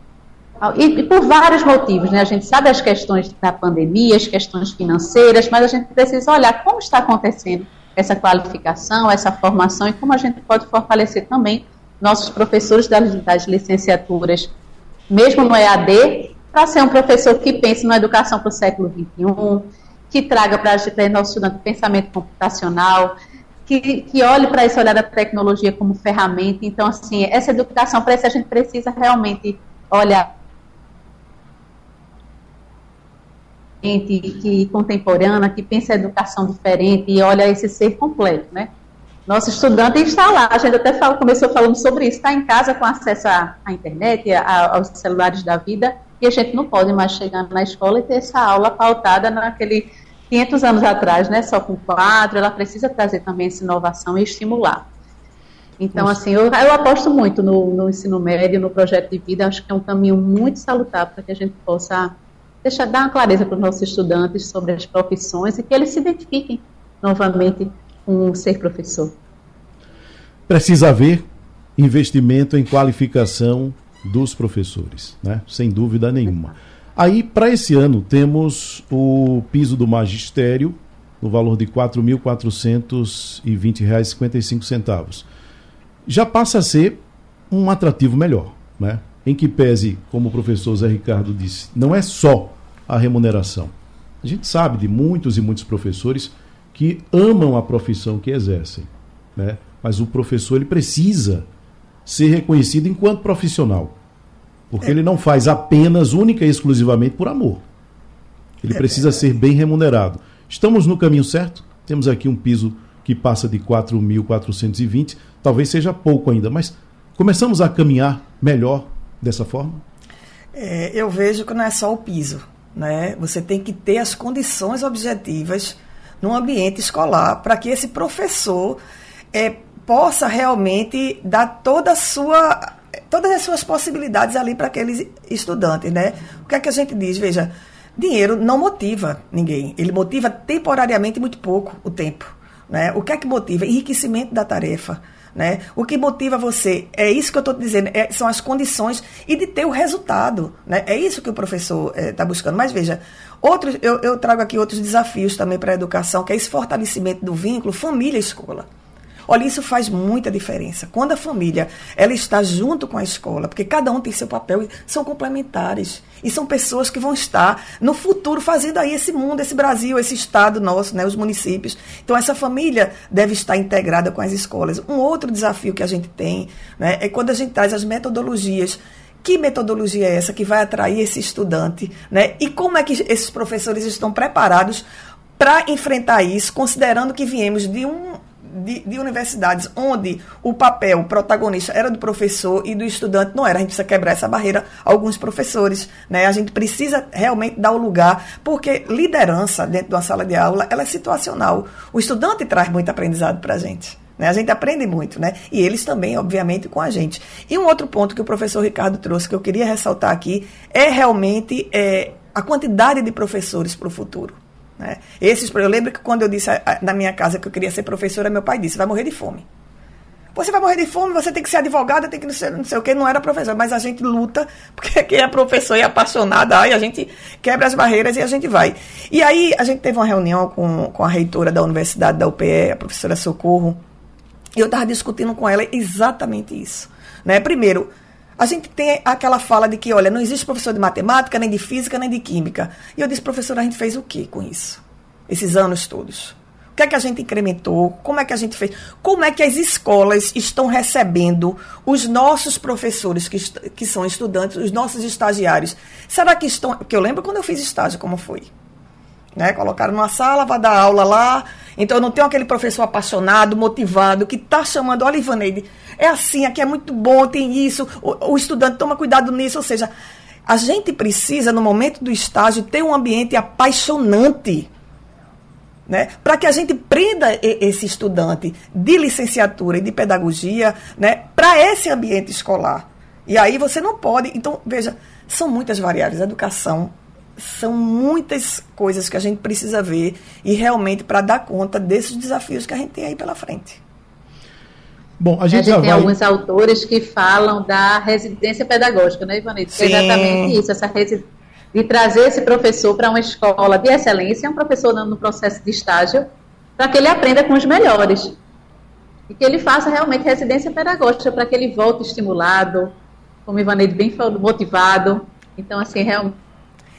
e, e, por vários motivos, né? A gente sabe as questões da pandemia, as questões financeiras, mas a gente precisa olhar como está acontecendo essa qualificação, essa formação e como a gente pode fortalecer também nossos professores das, licenciaturas, mesmo no EAD, para ser um professor que pense na educação para o século XXI, que traga para o nosso estudante pensamento computacional, que, que olhe para esse olhar da tecnologia como ferramenta. Então, assim, essa educação, para isso a gente precisa realmente olhar que contemporânea, que pensa a educação diferente e olha esse ser completo, né? Nosso estudante está lá, a gente até fala, começou falando sobre isso, está em casa com acesso à, à internet, a, aos celulares da vida, e a gente não pode mais chegar na escola e ter essa aula pautada naquele 500 anos atrás, né, só com quadro, ela precisa trazer também essa inovação e estimular. Então, assim, eu, eu aposto muito no, no ensino médio, no projeto de vida, acho que é um caminho muito salutar para que a gente possa deixar dar uma clareza para os nossos estudantes sobre as profissões e que eles se identifiquem novamente com ser professor. Precisa haver investimento em qualificação dos professores, né? sem dúvida nenhuma. Aí, para esse ano, temos o piso do magistério, no valor de R$ 4.420,55. Já passa a ser um atrativo melhor, né? Em que pese, como o professor Zé Ricardo disse, não é só a remuneração. A gente sabe de muitos e muitos professores que amam a profissão que exercem, né? mas o professor ele precisa ser reconhecido enquanto profissional, porque é. ele não faz apenas, única e exclusivamente por amor. Ele é. precisa ser bem remunerado. Estamos no caminho certo? Temos aqui um piso que passa de 4.420, talvez seja pouco ainda, mas começamos a caminhar melhor dessa forma? É, eu vejo que não é só o piso. Né? Você tem que ter as condições objetivas no ambiente escolar para que esse professor é, possa realmente dar toda sua, todas as suas possibilidades ali para aqueles estudantes. Né? O que é que a gente diz? Veja, dinheiro não motiva ninguém. Ele motiva temporariamente muito pouco o tempo. Né? O que é que motiva? Enriquecimento da tarefa. Né? O que motiva você, é isso que eu estou dizendo, é, são as condições e de ter o resultado. Né? É isso que o professor está é, buscando. Mas veja, outros, eu, eu trago aqui outros desafios também para a educação, que é esse fortalecimento do vínculo família-escola. Olha, isso faz muita diferença. Quando a família ela está junto com a escola, porque cada um tem seu papel, são complementares. E são pessoas que vão estar no futuro fazendo aí esse mundo, esse Brasil, esse estado nosso, né, os municípios. Então essa família deve estar integrada com as escolas. Um outro desafio que a gente tem né, é quando a gente traz as metodologias que metodologia é essa que vai atrair esse estudante, né? E como é que esses professores estão preparados para enfrentar isso, considerando que viemos de um de, de, universidades onde o papel protagonista era do professor e do estudante não era. A gente precisa quebrar essa barreira. Alguns professores, né? A gente precisa realmente dar o lugar, porque liderança dentro de uma sala de aula ela é situacional. O estudante traz muito aprendizado para a gente. Né? A gente aprende muito, né? E eles também, obviamente, com a gente. E um outro ponto que o professor Ricardo trouxe, que eu queria ressaltar aqui, é realmente é, a quantidade de professores para o futuro. Né? Esses, eu lembro que quando eu disse na minha casa que eu queria ser professora, meu pai disse: vai morrer de fome. Você vai morrer de fome, você tem que ser advogada, tem que não, ser, não sei o que, não era professor, mas a gente luta, porque quem é professor e é apaixonada, aí a gente quebra as barreiras e a gente vai. E aí a gente teve uma reunião com, com a reitora da Universidade da UPE, a professora Socorro, e eu estava discutindo com ela exatamente isso. Né? Primeiro, a gente tem aquela fala de que, olha, não existe professor de matemática, nem de física, nem de química. E eu disse, professora, a gente fez o que com isso? Esses anos todos. O que é que a gente incrementou? Como é que a gente fez? Como é que as escolas estão recebendo os nossos professores que, que são estudantes, os nossos estagiários? Será que estão. Porque eu lembro quando eu fiz estágio, como foi. Né? Colocaram numa sala, vai dar aula lá. Então eu não tenho aquele professor apaixonado, motivado, que está chamando, olha, Ivaneide, é assim, aqui é muito bom, tem isso, o, o estudante toma cuidado nisso. Ou seja, a gente precisa, no momento do estágio, ter um ambiente apaixonante. Né, para que a gente prenda esse estudante de licenciatura e de pedagogia né, para esse ambiente escolar. E aí você não pode. Então, veja, são muitas variáveis. Educação são muitas coisas que a gente precisa ver e realmente para dar conta desses desafios que a gente tem aí pela frente. Bom, a gente, a gente tem vai... alguns autores que falam da residência pedagógica, né, Ivanete? É exatamente isso, essa de trazer esse professor para uma escola de excelência, um professor no processo de estágio, para que ele aprenda com os melhores. E que ele faça realmente residência pedagógica, para que ele volte estimulado, como Ivanete bem falou, motivado. Então, assim, realmente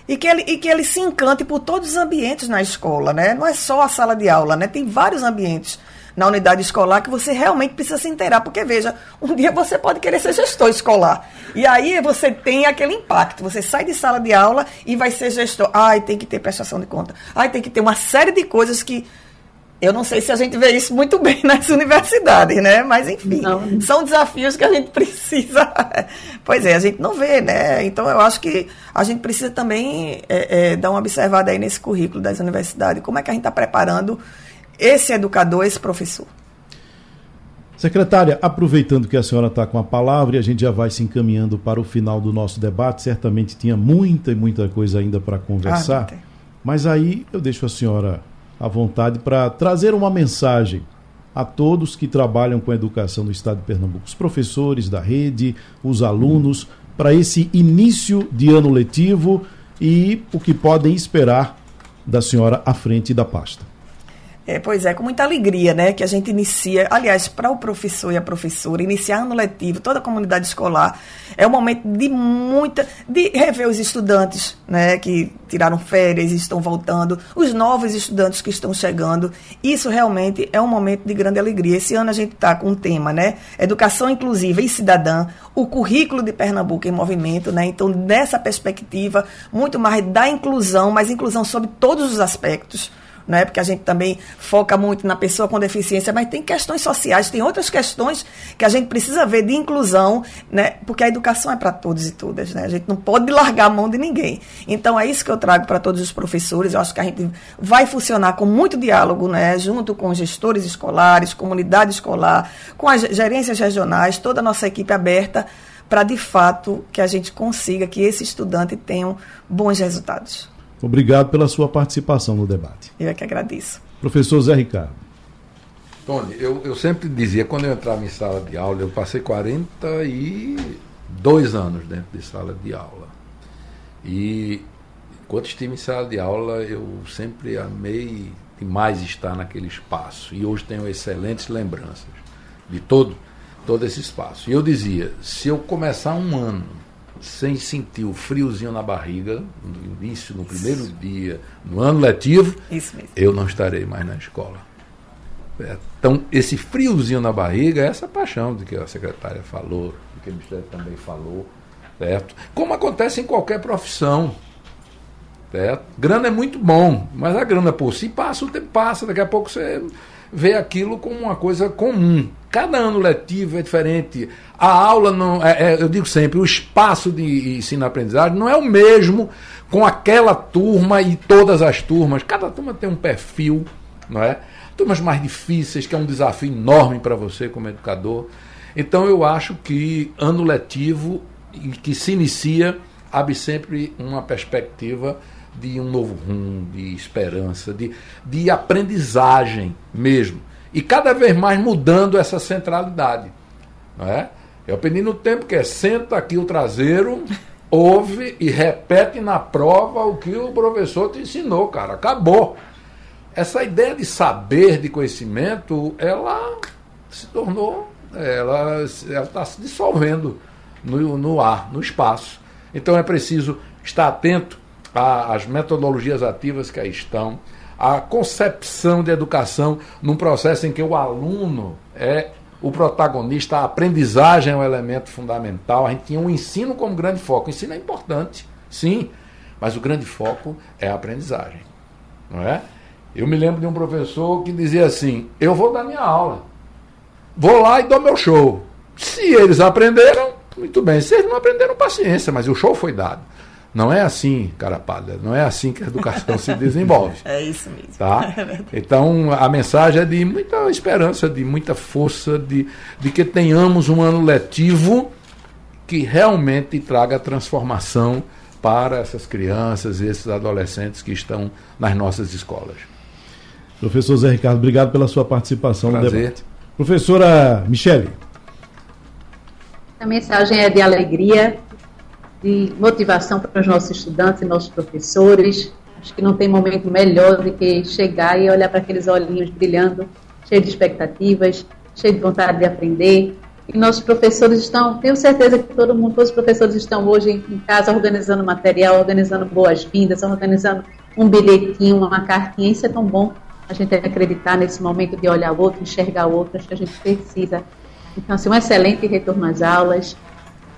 e que ele, e que ele se encante por todos os ambientes na escola, né? Não é só a sala de aula, né? Tem vários ambientes na unidade escolar que você realmente precisa se inteirar, porque veja, um dia você pode querer ser gestor escolar. E aí você tem aquele impacto. Você sai de sala de aula e vai ser gestor. Ai, tem que ter prestação de conta. Ai, tem que ter uma série de coisas que eu não sei se a gente vê isso muito bem nas universidades, né? Mas, enfim, não. são desafios que a gente precisa. pois é, a gente não vê, né? Então, eu acho que a gente precisa também é, é, dar uma observada aí nesse currículo das universidades. Como é que a gente está preparando esse educador, esse professor? Secretária, aproveitando que a senhora está com a palavra e a gente já vai se encaminhando para o final do nosso debate, certamente tinha muita e muita coisa ainda para conversar. Ah, mas aí eu deixo a senhora à vontade para trazer uma mensagem a todos que trabalham com a educação no estado de Pernambuco, os professores da rede, os alunos, para esse início de ano letivo e o que podem esperar da senhora à frente da pasta. É, pois é, com muita alegria, né, que a gente inicia, aliás, para o professor e a professora, iniciar ano letivo, toda a comunidade escolar, é um momento de muita, de rever os estudantes, né, que tiraram férias e estão voltando, os novos estudantes que estão chegando, isso realmente é um momento de grande alegria. Esse ano a gente está com um tema, né, educação inclusiva e cidadã, o currículo de Pernambuco em movimento, né, então nessa perspectiva, muito mais da inclusão, mas inclusão sobre todos os aspectos, né? Porque a gente também foca muito na pessoa com deficiência, mas tem questões sociais, tem outras questões que a gente precisa ver de inclusão, né? Porque a educação é para todos e todas, né? A gente não pode largar a mão de ninguém. Então é isso que eu trago para todos os professores. Eu acho que a gente vai funcionar com muito diálogo, né? Junto com gestores escolares, comunidade escolar, com as gerências regionais, toda a nossa equipe aberta para de fato que a gente consiga que esse estudante tenha bons resultados. Obrigado pela sua participação no debate. Eu é que agradeço. Professor Zé Ricardo. Tony, eu, eu sempre dizia, quando eu entrava em sala de aula, eu passei 42 anos dentro de sala de aula. E enquanto estive em sala de aula, eu sempre amei demais estar naquele espaço. E hoje tenho excelentes lembranças de todo, todo esse espaço. E eu dizia: se eu começar um ano sem sentir o friozinho na barriga, no início, no primeiro dia, no ano letivo, eu não estarei mais na escola. Então, esse friozinho na barriga é essa paixão de que a secretária falou, de que o Ministério também falou, certo? Como acontece em qualquer profissão. Certo? Grana é muito bom, mas a grana por si passa, o tempo passa, daqui a pouco você vê aquilo como uma coisa comum. Cada ano letivo é diferente. A aula não. É, é, eu digo sempre, o espaço de ensino-aprendizagem não é o mesmo com aquela turma e todas as turmas. Cada turma tem um perfil, não é? turmas mais difíceis, que é um desafio enorme para você como educador. Então eu acho que ano letivo que se inicia abre sempre uma perspectiva de um novo rumo, de esperança, de, de aprendizagem mesmo. E cada vez mais mudando essa centralidade. Não é? Eu aprendi no tempo que é senta aqui o traseiro, ouve e repete na prova o que o professor te ensinou, cara. Acabou essa ideia de saber, de conhecimento, ela se tornou, ela está se dissolvendo no, no ar, no espaço. Então é preciso estar atento às metodologias ativas que aí estão, à concepção de educação num processo em que o aluno é o protagonista, a aprendizagem é um elemento fundamental. A gente tinha um ensino como grande foco. O ensino é importante, sim, mas o grande foco é a aprendizagem, não é? Eu me lembro de um professor que dizia assim: Eu vou dar minha aula, vou lá e dou meu show. Se eles aprenderam, muito bem. Se eles não aprenderam, paciência, mas o show foi dado. Não é assim, cara pálida, não é assim que a educação se desenvolve. É isso mesmo. Tá? É então, a mensagem é de muita esperança, de muita força, de, de que tenhamos um ano letivo que realmente traga transformação para essas crianças e esses adolescentes que estão nas nossas escolas. Professor Zé Ricardo, obrigado pela sua participação Prazer. no debate. Professora Michele. A mensagem é de alegria, de motivação para os nossos estudantes e nossos professores. Acho que não tem momento melhor do que chegar e olhar para aqueles olhinhos brilhando, cheios de expectativas, cheios de vontade de aprender. E nossos professores estão, tenho certeza que todo mundo, todos os professores estão hoje em casa organizando material, organizando boas-vindas, organizando um bilhetinho, uma cartinha. Isso é tão bom a gente acreditar nesse momento de olhar o outro, enxergar o outro, acho que a gente precisa. Então, assim, um excelente retorno às aulas,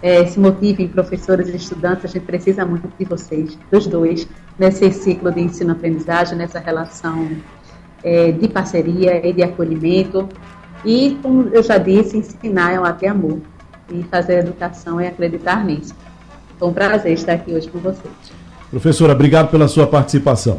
é, se motivem professores e estudantes, a gente precisa muito de vocês, dos dois, nesse ciclo de ensino-aprendizagem, nessa relação é, de parceria e de acolhimento. E, como eu já disse, ensinar é um até amor. E fazer educação é acreditar nisso. Foi um prazer estar aqui hoje com vocês. Professora, obrigado pela sua participação.